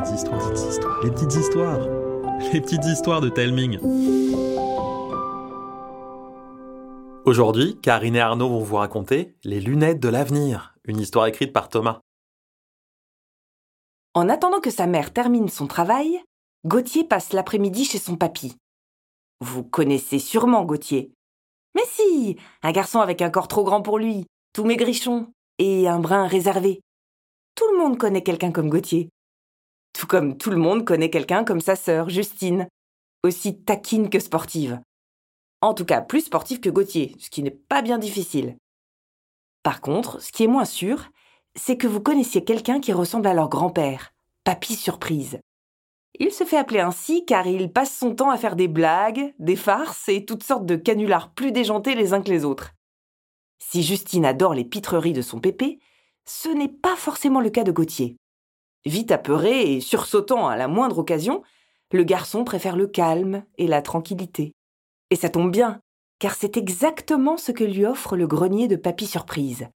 petites histoires, les petites histoires, les petites histoires de Telming. Aujourd'hui, Karine et Arnaud vont vous raconter Les lunettes de l'avenir, une histoire écrite par Thomas. En attendant que sa mère termine son travail, Gauthier passe l'après-midi chez son papy. Vous connaissez sûrement Gauthier. Mais si, un garçon avec un corps trop grand pour lui, tout maigrichon, et un brin réservé. Tout le monde connaît quelqu'un comme Gauthier. Tout comme tout le monde connaît quelqu'un comme sa sœur, Justine, aussi taquine que sportive. En tout cas, plus sportive que Gauthier, ce qui n'est pas bien difficile. Par contre, ce qui est moins sûr, c'est que vous connaissiez quelqu'un qui ressemble à leur grand-père, Papy Surprise. Il se fait appeler ainsi car il passe son temps à faire des blagues, des farces et toutes sortes de canulars plus déjantés les uns que les autres. Si Justine adore les pitreries de son pépé, ce n'est pas forcément le cas de Gauthier. Vite apeuré et sursautant à la moindre occasion, le garçon préfère le calme et la tranquillité. Et ça tombe bien, car c'est exactement ce que lui offre le grenier de Papy Surprise.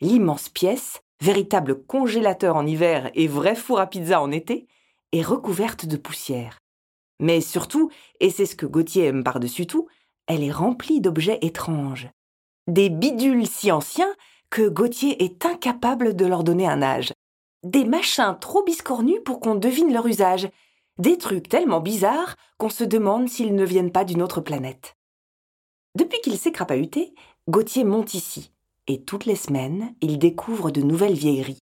L'immense pièce, véritable congélateur en hiver et vrai four à pizza en été, est recouverte de poussière. Mais surtout, et c'est ce que Gauthier aime par-dessus tout, elle est remplie d'objets étranges. Des bidules si anciens que Gauthier est incapable de leur donner un âge. Des machins trop biscornus pour qu'on devine leur usage. Des trucs tellement bizarres qu'on se demande s'ils ne viennent pas d'une autre planète. Depuis qu'il s'est crapahuté, Gauthier monte ici, et toutes les semaines, il découvre de nouvelles vieilleries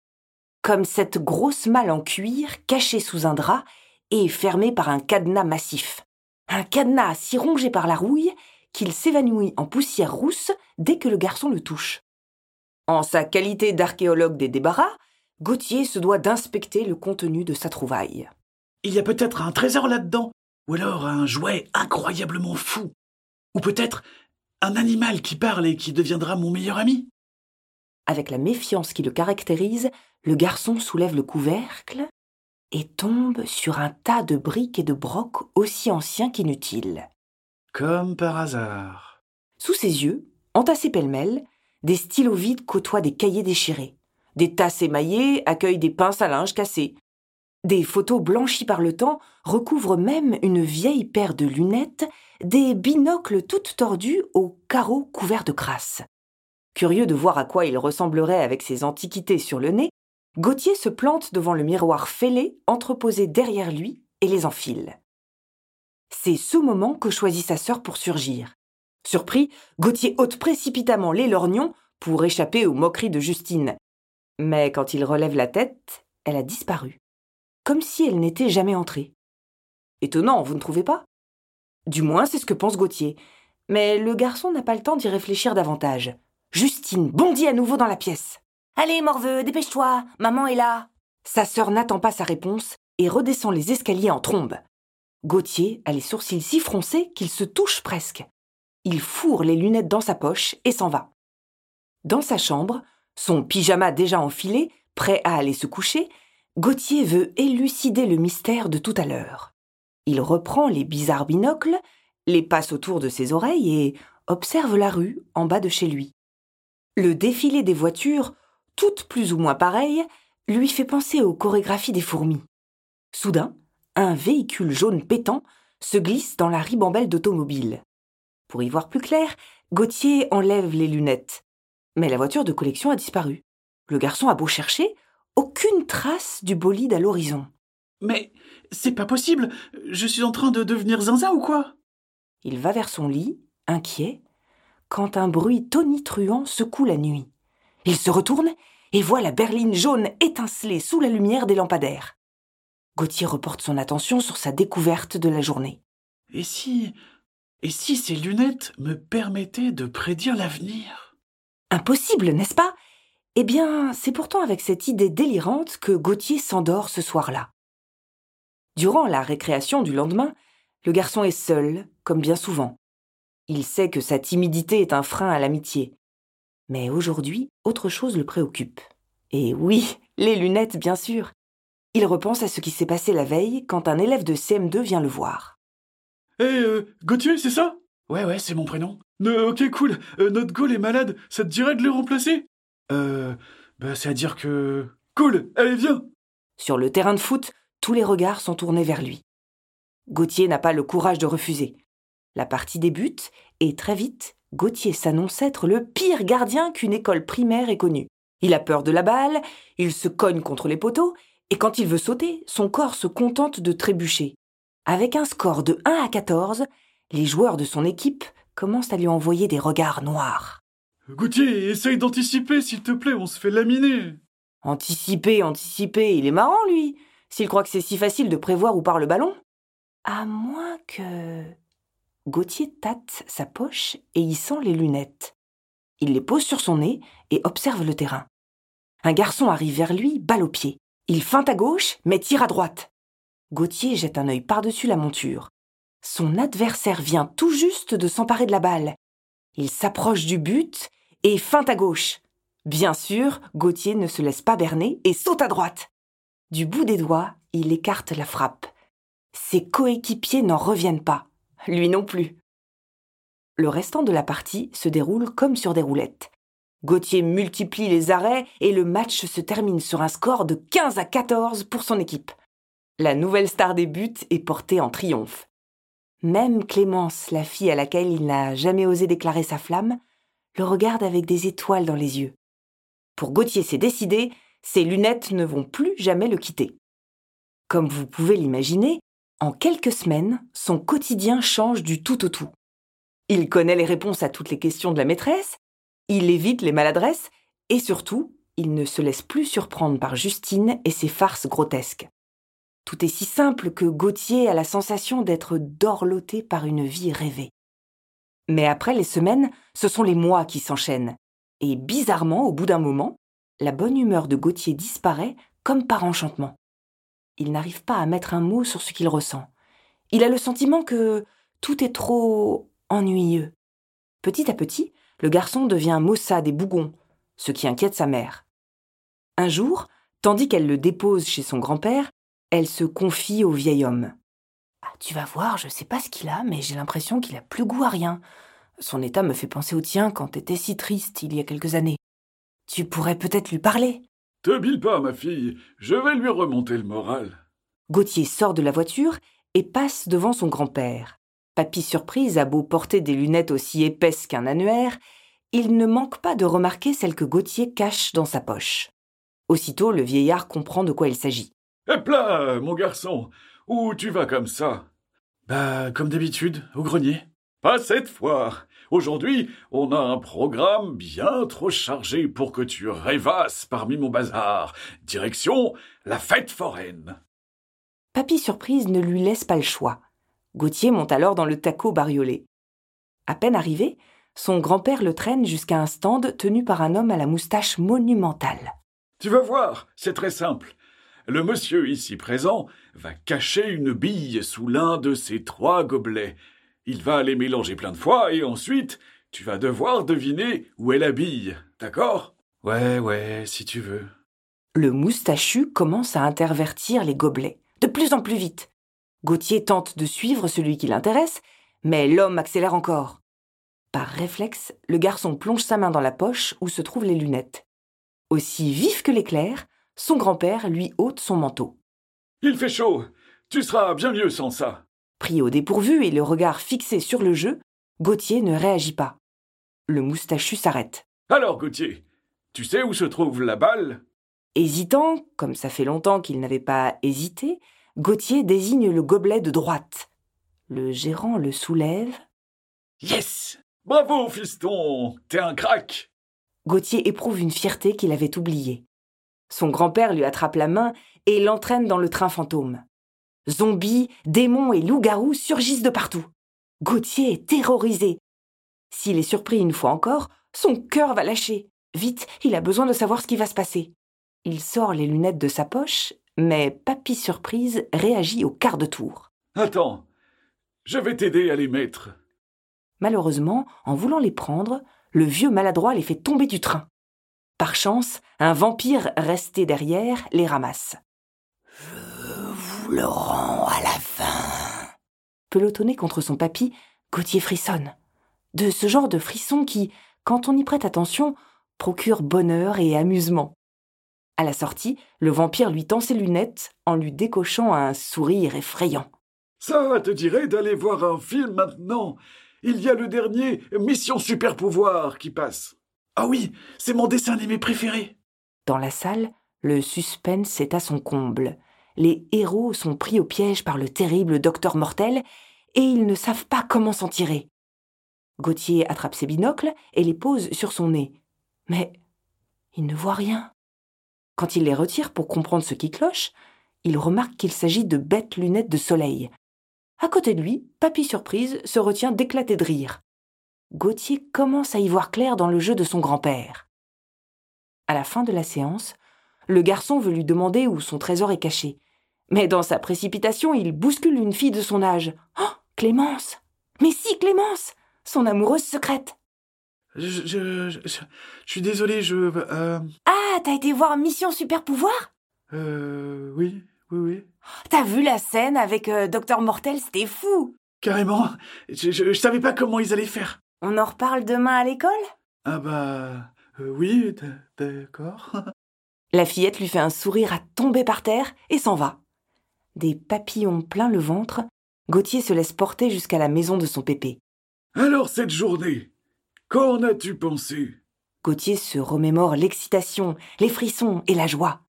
comme cette grosse malle en cuir cachée sous un drap et fermée par un cadenas massif. Un cadenas si rongé par la rouille qu'il s'évanouit en poussière rousse dès que le garçon le touche. En sa qualité d'archéologue des débarras, Gauthier se doit d'inspecter le contenu de sa trouvaille. Il y a peut-être un trésor là-dedans, ou alors un jouet incroyablement fou, ou peut-être un animal qui parle et qui deviendra mon meilleur ami. Avec la méfiance qui le caractérise, le garçon soulève le couvercle et tombe sur un tas de briques et de brocs aussi anciens qu'inutiles. Comme par hasard. Sous ses yeux, entassés pêle-mêle, des stylos vides côtoient des cahiers déchirés. Des tasses émaillées accueillent des pinces à linge cassées. Des photos blanchies par le temps recouvrent même une vieille paire de lunettes, des binocles toutes tordus aux carreaux couverts de crasse. Curieux de voir à quoi il ressemblerait avec ses antiquités sur le nez, Gauthier se plante devant le miroir fêlé entreposé derrière lui et les enfile. C'est ce moment que choisit sa sœur pour surgir. Surpris, Gauthier ôte précipitamment les lorgnons pour échapper aux moqueries de Justine. Mais quand il relève la tête, elle a disparu, comme si elle n'était jamais entrée. Étonnant, vous ne trouvez pas? Du moins, c'est ce que pense Gauthier. Mais le garçon n'a pas le temps d'y réfléchir davantage. Justine bondit à nouveau dans la pièce. Allez, Morveux, dépêche-toi, maman est là. Sa sœur n'attend pas sa réponse et redescend les escaliers en trombe. Gauthier a les sourcils si froncés qu'il se touche presque. Il fourre les lunettes dans sa poche et s'en va. Dans sa chambre, son pyjama déjà enfilé, prêt à aller se coucher, Gauthier veut élucider le mystère de tout à l'heure. Il reprend les bizarres binocles, les passe autour de ses oreilles et observe la rue en bas de chez lui. Le défilé des voitures, toutes plus ou moins pareilles, lui fait penser aux chorégraphies des fourmis. Soudain, un véhicule jaune pétant se glisse dans la ribambelle d'automobile. Pour y voir plus clair, Gauthier enlève les lunettes. Mais la voiture de collection a disparu. Le garçon a beau chercher, aucune trace du bolide à l'horizon. Mais c'est pas possible Je suis en train de devenir zinzin ou quoi? Il va vers son lit, inquiet, quand un bruit tonitruant secoue la nuit. Il se retourne et voit la berline jaune étinceler sous la lumière des lampadaires. Gauthier reporte son attention sur sa découverte de la journée. Et si. Et si ces lunettes me permettaient de prédire l'avenir? Impossible, n'est-ce pas? Eh bien, c'est pourtant avec cette idée délirante que Gauthier s'endort ce soir-là. Durant la récréation du lendemain, le garçon est seul, comme bien souvent. Il sait que sa timidité est un frein à l'amitié. Mais aujourd'hui, autre chose le préoccupe. Et oui, les lunettes, bien sûr. Il repense à ce qui s'est passé la veille quand un élève de CM2 vient le voir. Hé, euh, Gauthier, c'est ça? Ouais, ouais, c'est mon prénom. Ok, cool. Euh, notre Gaule est malade. Ça te dirait de le remplacer? Euh. Bah, c'est à dire que. Cool, allez, viens Sur le terrain de foot, tous les regards sont tournés vers lui. Gauthier n'a pas le courage de refuser. La partie débute et très vite, Gauthier s'annonce être le pire gardien qu'une école primaire ait connu. Il a peur de la balle, il se cogne contre les poteaux, et quand il veut sauter, son corps se contente de trébucher. Avec un score de 1 à 14, les joueurs de son équipe commencent à lui envoyer des regards noirs. Gauthier, essaye d'anticiper, s'il te plaît, on se fait laminer. Anticiper, anticiper, il est marrant, lui, s'il croit que c'est si facile de prévoir où part le ballon. À moins que. Gauthier tâte sa poche et y sent les lunettes. Il les pose sur son nez et observe le terrain. Un garçon arrive vers lui, balle au pied. Il feinte à gauche, mais tire à droite. Gauthier jette un œil par-dessus la monture. Son adversaire vient tout juste de s'emparer de la balle. Il s'approche du but et feinte à gauche. Bien sûr, Gauthier ne se laisse pas berner et saute à droite. Du bout des doigts, il écarte la frappe. Ses coéquipiers n'en reviennent pas, lui non plus. Le restant de la partie se déroule comme sur des roulettes. Gauthier multiplie les arrêts et le match se termine sur un score de 15 à 14 pour son équipe. La nouvelle star des buts est portée en triomphe. Même Clémence, la fille à laquelle il n'a jamais osé déclarer sa flamme, le regarde avec des étoiles dans les yeux. Pour Gauthier, c'est décidé, ses lunettes ne vont plus jamais le quitter. Comme vous pouvez l'imaginer, en quelques semaines, son quotidien change du tout au tout. Il connaît les réponses à toutes les questions de la maîtresse, il évite les maladresses, et surtout, il ne se laisse plus surprendre par Justine et ses farces grotesques. Tout est si simple que Gauthier a la sensation d'être dorloté par une vie rêvée. Mais après les semaines, ce sont les mois qui s'enchaînent. Et bizarrement, au bout d'un moment, la bonne humeur de Gauthier disparaît comme par enchantement. Il n'arrive pas à mettre un mot sur ce qu'il ressent. Il a le sentiment que tout est trop ennuyeux. Petit à petit, le garçon devient maussade et bougon, ce qui inquiète sa mère. Un jour, tandis qu'elle le dépose chez son grand-père, elle se confie au vieil homme. Ah, tu vas voir, je sais pas ce qu'il a, mais j'ai l'impression qu'il a plus goût à rien. Son état me fait penser au tien quand t'étais si triste il y a quelques années. Tu pourrais peut-être lui parler. Te bile pas, ma fille, je vais lui remonter le moral. Gauthier sort de la voiture et passe devant son grand-père. Papy Surprise a beau porter des lunettes aussi épaisses qu'un annuaire, il ne manque pas de remarquer celles que Gauthier cache dans sa poche. Aussitôt, le vieillard comprend de quoi il s'agit. Hop là, mon garçon, où tu vas comme ça? Bah, comme d'habitude, au grenier. Pas cette fois. Aujourd'hui, on a un programme bien trop chargé pour que tu rêvasses parmi mon bazar. Direction la fête foraine. Papy Surprise ne lui laisse pas le choix. Gauthier monte alors dans le taco bariolé. À peine arrivé, son grand-père le traîne jusqu'à un stand tenu par un homme à la moustache monumentale. Tu vas voir, c'est très simple. Le monsieur ici présent va cacher une bille sous l'un de ces trois gobelets. Il va les mélanger plein de fois et ensuite, tu vas devoir deviner où est la bille, d'accord? Ouais, ouais, si tu veux. Le moustachu commence à intervertir les gobelets, de plus en plus vite. Gauthier tente de suivre celui qui l'intéresse, mais l'homme accélère encore. Par réflexe, le garçon plonge sa main dans la poche où se trouvent les lunettes. Aussi vif que l'éclair, son grand-père lui ôte son manteau. Il fait chaud. Tu seras bien mieux sans ça. Pris au dépourvu et le regard fixé sur le jeu, Gauthier ne réagit pas. Le moustachu s'arrête. Alors, Gauthier, tu sais où se trouve la balle? Hésitant, comme ça fait longtemps qu'il n'avait pas hésité, Gauthier désigne le gobelet de droite. Le gérant le soulève. Yes Bravo, fiston T'es un crack Gauthier éprouve une fierté qu'il avait oubliée. Son grand-père lui attrape la main et l'entraîne dans le train fantôme. Zombies, démons et loups-garous surgissent de partout. Gauthier est terrorisé. S'il est surpris une fois encore, son cœur va lâcher. Vite, il a besoin de savoir ce qui va se passer. Il sort les lunettes de sa poche mais Papy Surprise réagit au quart de tour. Attends, je vais t'aider à les mettre. Malheureusement, en voulant les prendre, le vieux maladroit les fait tomber du train. Par chance, un vampire resté derrière les ramasse. Je vous le rends à la fin. Pelotonné contre son papy, Gauthier frissonne. De ce genre de frisson qui, quand on y prête attention, procure bonheur et amusement. À la sortie, le vampire lui tend ses lunettes en lui décochant un sourire effrayant. Ça te dirait d'aller voir un film maintenant Il y a le dernier Mission Super Pouvoir qui passe. Ah oui, c'est mon dessin animé préféré. Dans la salle, le suspense est à son comble. Les héros sont pris au piège par le terrible docteur Mortel et ils ne savent pas comment s'en tirer. Gauthier attrape ses binocles et les pose sur son nez. Mais il ne voit rien. Quand il les retire pour comprendre ce qui cloche, il remarque qu'il s'agit de bêtes lunettes de soleil. À côté de lui, Papy Surprise se retient d'éclater de rire. Gauthier commence à y voir clair dans le jeu de son grand-père. À la fin de la séance, le garçon veut lui demander où son trésor est caché. Mais dans sa précipitation, il bouscule une fille de son âge. Oh, Clémence Mais si, Clémence Son amoureuse secrète Je, je, je, je suis désolé, je... Euh, Ah, t'as été voir Mission Super Pouvoir? Euh, oui, oui, oui. T'as vu la scène avec euh, Docteur Mortel, c'était fou Carrément, je savais pas comment ils allaient faire. On en reparle demain à l'école? Ah bah... euh, oui, d'accord. La fillette lui fait un sourire à tomber par terre et s'en va. Des papillons plein le ventre, Gauthier se laisse porter jusqu'à la maison de son pépé. Alors cette journée, qu'en as-tu pensé? Gauthier se remémore l'excitation, les frissons et la joie.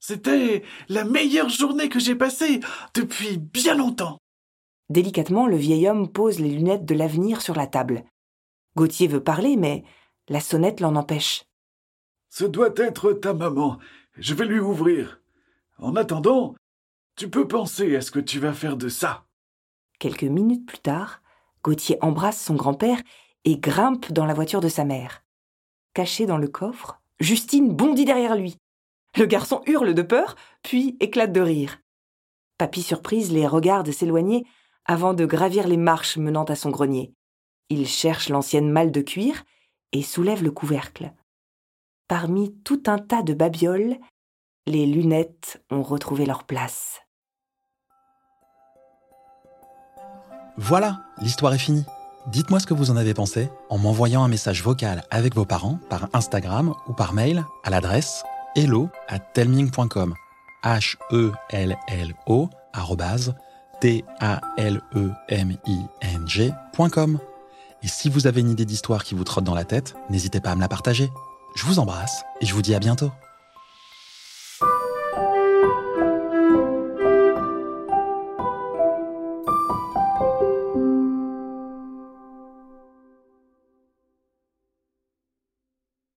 C'était la meilleure journée que j'ai passée depuis bien longtemps. Délicatement, le vieil homme pose les lunettes de l'avenir sur la table. Gauthier veut parler, mais la sonnette l'en empêche. Ce doit être ta maman. Je vais lui ouvrir. En attendant, tu peux penser à ce que tu vas faire de ça. Quelques minutes plus tard, Gauthier embrasse son grand-père et grimpe dans la voiture de sa mère. Caché dans le coffre, Justine bondit derrière lui. Le garçon hurle de peur, puis éclate de rire. Papy Surprise les regarde s'éloigner avant de gravir les marches menant à son grenier. Il cherche l'ancienne malle de cuir et soulève le couvercle. Parmi tout un tas de babioles, les lunettes ont retrouvé leur place. Voilà, l'histoire est finie. Dites-moi ce que vous en avez pensé en m'envoyant un message vocal avec vos parents par Instagram ou par mail à l'adresse hello at telming.com. H-E-L-L-O arrobase T-A-L-E-M-I-N-G.com. Et si vous avez une idée d'histoire qui vous trotte dans la tête, n'hésitez pas à me la partager. Je vous embrasse et je vous dis à bientôt.